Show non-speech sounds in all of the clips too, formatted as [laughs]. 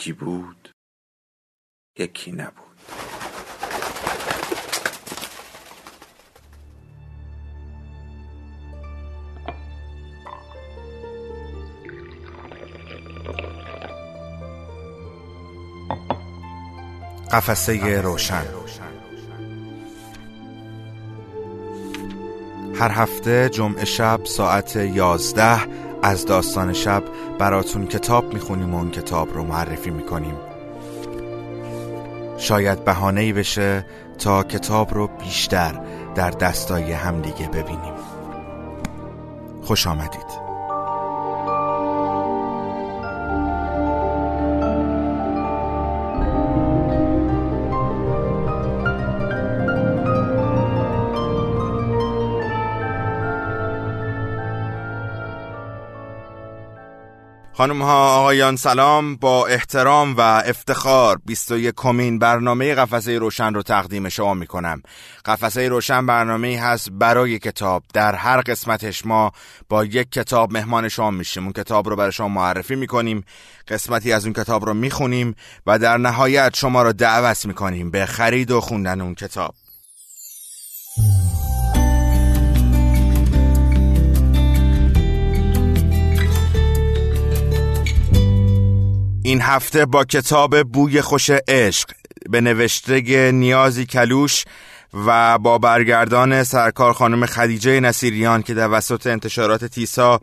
یکی بود یکی نبود. قفسه روشن. هر هفته جمعه شب ساعت یازده از داستان شب براتون کتاب می‌خونیم و اون کتاب رو معرفی می‌کنیم. شاید بهانه بشه تا کتاب رو بیشتر در دستای همدیگه ببینیم. خوش آمدید. خانم ها آقایان سلام با احترام و افتخار 21 کمین برنامه قفسه روشن رو تقدیم شما می کنم قفسه روشن برنامه هست برای کتاب. در هر قسمتش ما با یک کتاب مهمان شما میشیم. اون کتاب رو برای شما معرفی می کنیم قسمتی از اون کتاب رو می خونیم و در نهایت شما رو دعوت می کنیم به خرید و خوندن اون کتاب. این هفته با کتاب بوی خوش عشق به نوشته نیازی کلوش و با برگردان سرکار خانم خدیجه نصیریان که در وسط انتشارات تیسا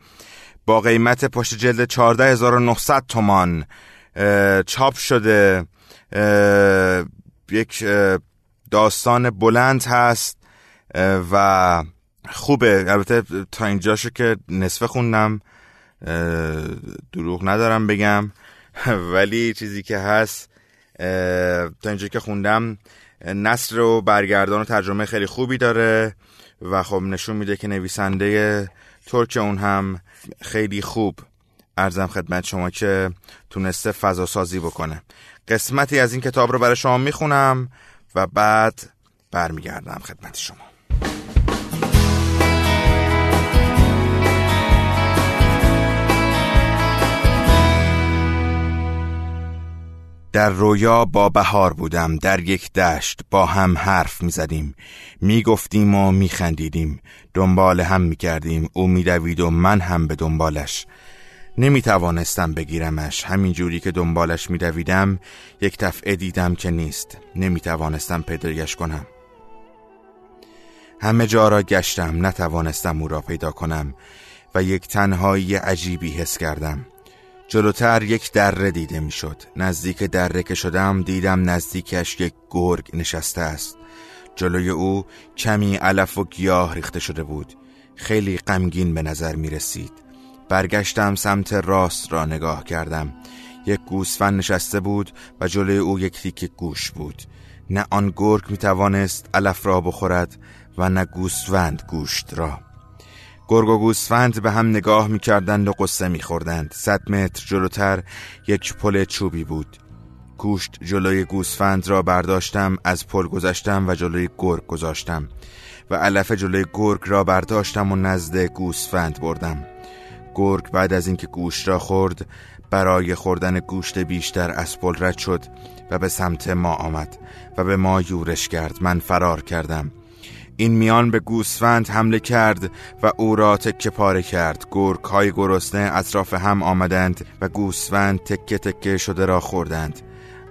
با قیمت پشت جلد 14900 تومان چاپ شده. یک داستان بلند هست و خوبه. البته تا اینجاشو که نصفه خوندم دروغ ندارم بگم. [laughs] ولی چیزی که هست تا اینجا که خوندم نصر و برگردان و ترجمه خیلی خوبی داره و خب نشون میده که نویسنده ترک اون هم خیلی خوب. ارزم خدمت شما که تونسته فضا سازی بکنه. قسمتی از این کتاب رو برای شما می‌خونم و بعد برمیگردم خدمت شما. در رویا با بهار بودم در یک دشت با هم حرف می زدیم می گفتیم و می خندیدیم دنبال هم می کردیم او می دوید و من هم به دنبالش. نمی توانستم بگیرمش. همین جوری که دنبالش می دویدم یک دفعه دیدم که نیست. نمی توانستم پیدایش کنم. همه جا را گشتم. نتوانستم او را پیدا کنم و یک تنهایی عجیبی حس کردم. جلوتر یک دره دیده می‌شد. نزدیک دره که شدم دیدم نزدیکش یک گرگ نشسته است. جلوی او کمی علف و گیاه ریخته شده بود. خیلی غمگین به نظر می رسید برگشتم سمت راست را نگاه کردم. یک گوسفند نشسته بود و جلوی او یک تیک گوش بود. نه آن گرگ می توانست علف را بخورد و نه گوسفند گوشت را. گرگ و گوسفند به هم نگاه می‌کردند و قصه میخوردند. صد متر جلوتر یک پل چوبی بود. گوشت جلوی گوسفند را برداشتم از پل گذاشتم و جلوی گرگ گذاشتم و علف جلوی گرگ را برداشتم و نزد گوسفند بردم. گرگ بعد از اینکه گوشت را خورد برای خوردن گوشت بیشتر از پل رد شد و به سمت ما آمد و به ما یورش کرد. من فرار کردم. این میان به گوسفند حمله کرد و او را تکه پاره کرد گرگ های گرسنه اطراف هم آمدند و گوسفند تکه تکه شده را خوردند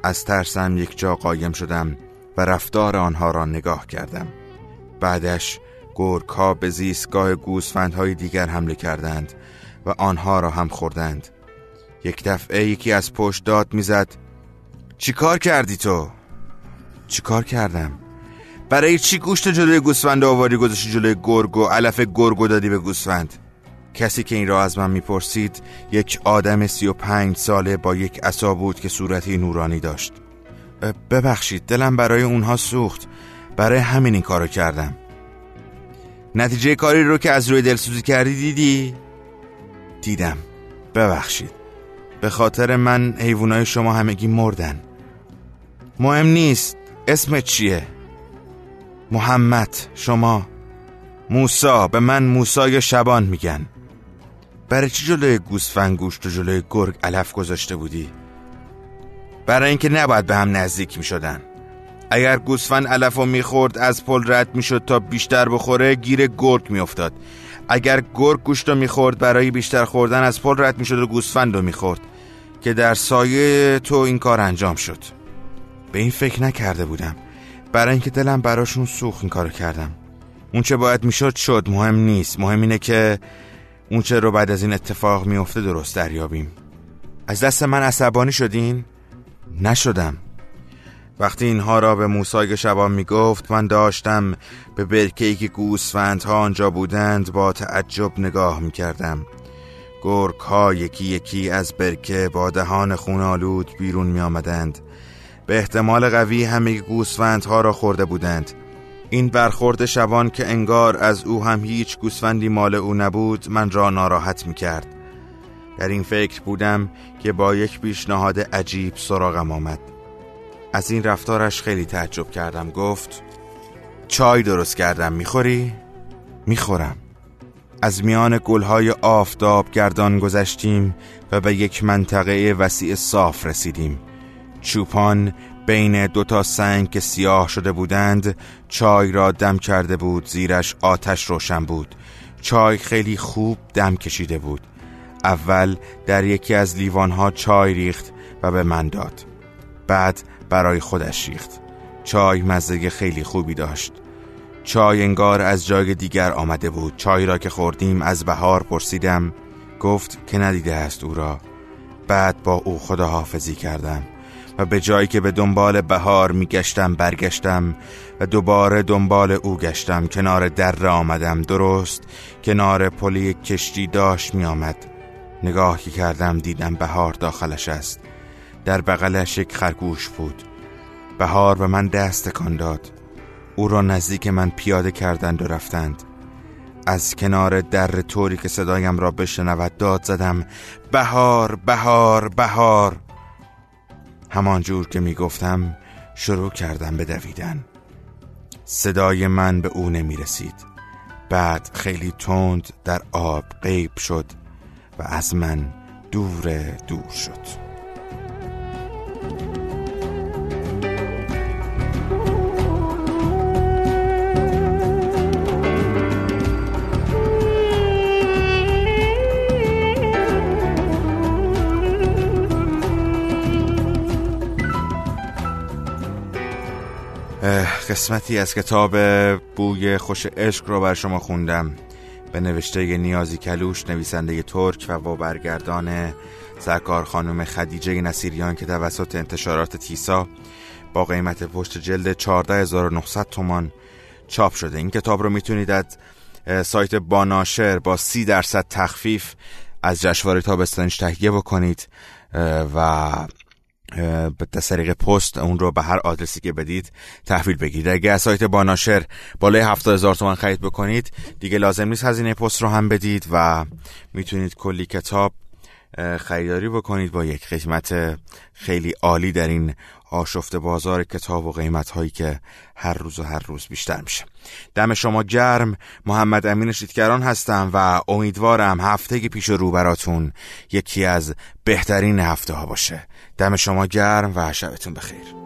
از ترسم یک جا قایم شدم و رفتار آنها را نگاه کردم بعدش گرگ ها به زیستگاه های دیگر حمله کردند و آنها را هم خوردند یک دفعه یکی از پشت داد می‌زد چی کار کردی تو؟ چی کار کردم؟ برای چی گوشت جلوی گوسفند آواری گذاشتی جلوی گرگ و علف گرگ دادی به گوسفند. کسی که این را از من می‌پرسید یک آدم سی و پنج ساله با یک عصا بود که صورتی نورانی داشت. ببخشید دلم برای اونها سوخت. برای همین این کارو کردم. نتیجه کاری رو که از روی دلسوزی کردی دیدی؟ دیدم. ببخشید. به خاطر من حیوانای شما همگی مردن. مهم نیست. اسم چیه؟ محمد شما. موسا به من موسا یا شبان میگن. برای چی جلوی گوسفند گوشت و جلوی گرگ علف گذاشته بودی؟ برای اینکه نباید به هم نزدیک می‌شدن. اگر گوسفند علف رو می‌خورد از پل رد می‌شد تا بیشتر بخوره گیر گرگ میافتاد. اگر گرگ گوشت رو می‌خورد برای بیشتر خوردن از پل رد می‌شد و گوسفند رو می‌خورد. که در سایه تو این کار انجام شد. به این فکر نکرده بودم. برای اینکه دلم براشون سوخ این کارو کردم. اون چه باید می‌شد شد مهم نیست. مهم اینه که اون چه رو بعد از این اتفاق میفته درست دریابیم. از دست من عصبانی شدین؟ نشدم. وقتی اینها را به موسای شبان می گفت من داشتم به برکهی که گوسفندها آنجا بودند با تعجب نگاه می کردم گرگ ها یکی یکی از برکه با دهان خون آلود بیرون می آمدند به احتمال قوی همه گوسفندها را خورده بودند. این برخورد شبان که انگار از او هم هیچ گوسفندی مال او نبود من را ناراحت می کرد در این فکر بودم که با یک پیشنهاد عجیب سراغم آمد. از این رفتارش خیلی تعجب کردم. گفت چای درست کردم می‌خوری؟ می‌خورم. از میان گلهای آفتاب گردان گذشتیم و به یک منطقه وسیع صاف رسیدیم. چوپان بین دو تا سنگ که سیاه شده بودند چای را دم کرده بود زیرش آتش روشن بود. چای خیلی خوب دم کشیده بود. اول در یکی از لیوانها چای ریخت و به من داد. بعد برای خودش ریخت. چای مزه خیلی خوبی داشت. چای انگار از جای دیگر آمده بود. چای را که خوردیم از بهار پرسیدم. گفت که ندیده است او را. بعد با او خداحافظی کردم. و به جایی که به دنبال بهار میگشتم برگشتم و دوباره دنبال او گشتم. کنار در آمدم. درست کنار پلی کشتی داشت می آمد نگاهی کردم دیدم بهار داخلش است. در بغلش یک خرگوش بود. بهار به من دست تکان داد. او را نزدیک من پیاده کردند و رفتند. از کنار در طوری که صدایم را بشنود داد زدم بهار بهار بهار! همان جور که می‌گفتم شروع کردم به دویدن. صدای من به او نمی رسید بعد خیلی تند در آب غیب شد و از من دور دور شد. قسمتی از کتاب بوی خوش عشق رو بر شما خوندم. به نوشته نیازی کلوش نویسنده ترک و با برگردان سرکار خانم خدیجه نصیریان که توسط انتشارات تیسا با قیمت پشت جلد 14900 تومان چاپ شده. این کتاب رو می‌تونید از سایت باناشر با سی درصد تخفیف از جشنواره تابستانش تهیه بکنید و به طریق پست اون رو به هر آدرسی که بدید تحویل بگیرید. اگه از سایت باناشر بالای هفته هزار تومن خرید بکنید دیگه لازم نیست هزینه پست رو هم بدید و می‌تونید کلی کتاب خریداری بکنید با یک قیمت خیلی عالی در این آشفت بازار کتاب و قیمت هایی که هر روز و هر روز بیشتر میشه. دم شما گرم. محمد امین شیدگران هستم و امیدوارم هفته پیش رو براتون یکی از بهترین هفته ها باشه. دم شما گرم و شبتون بخیر.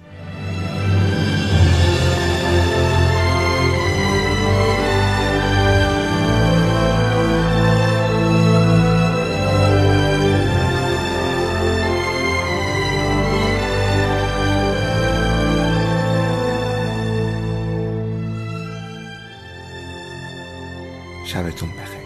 شبتون بخیر.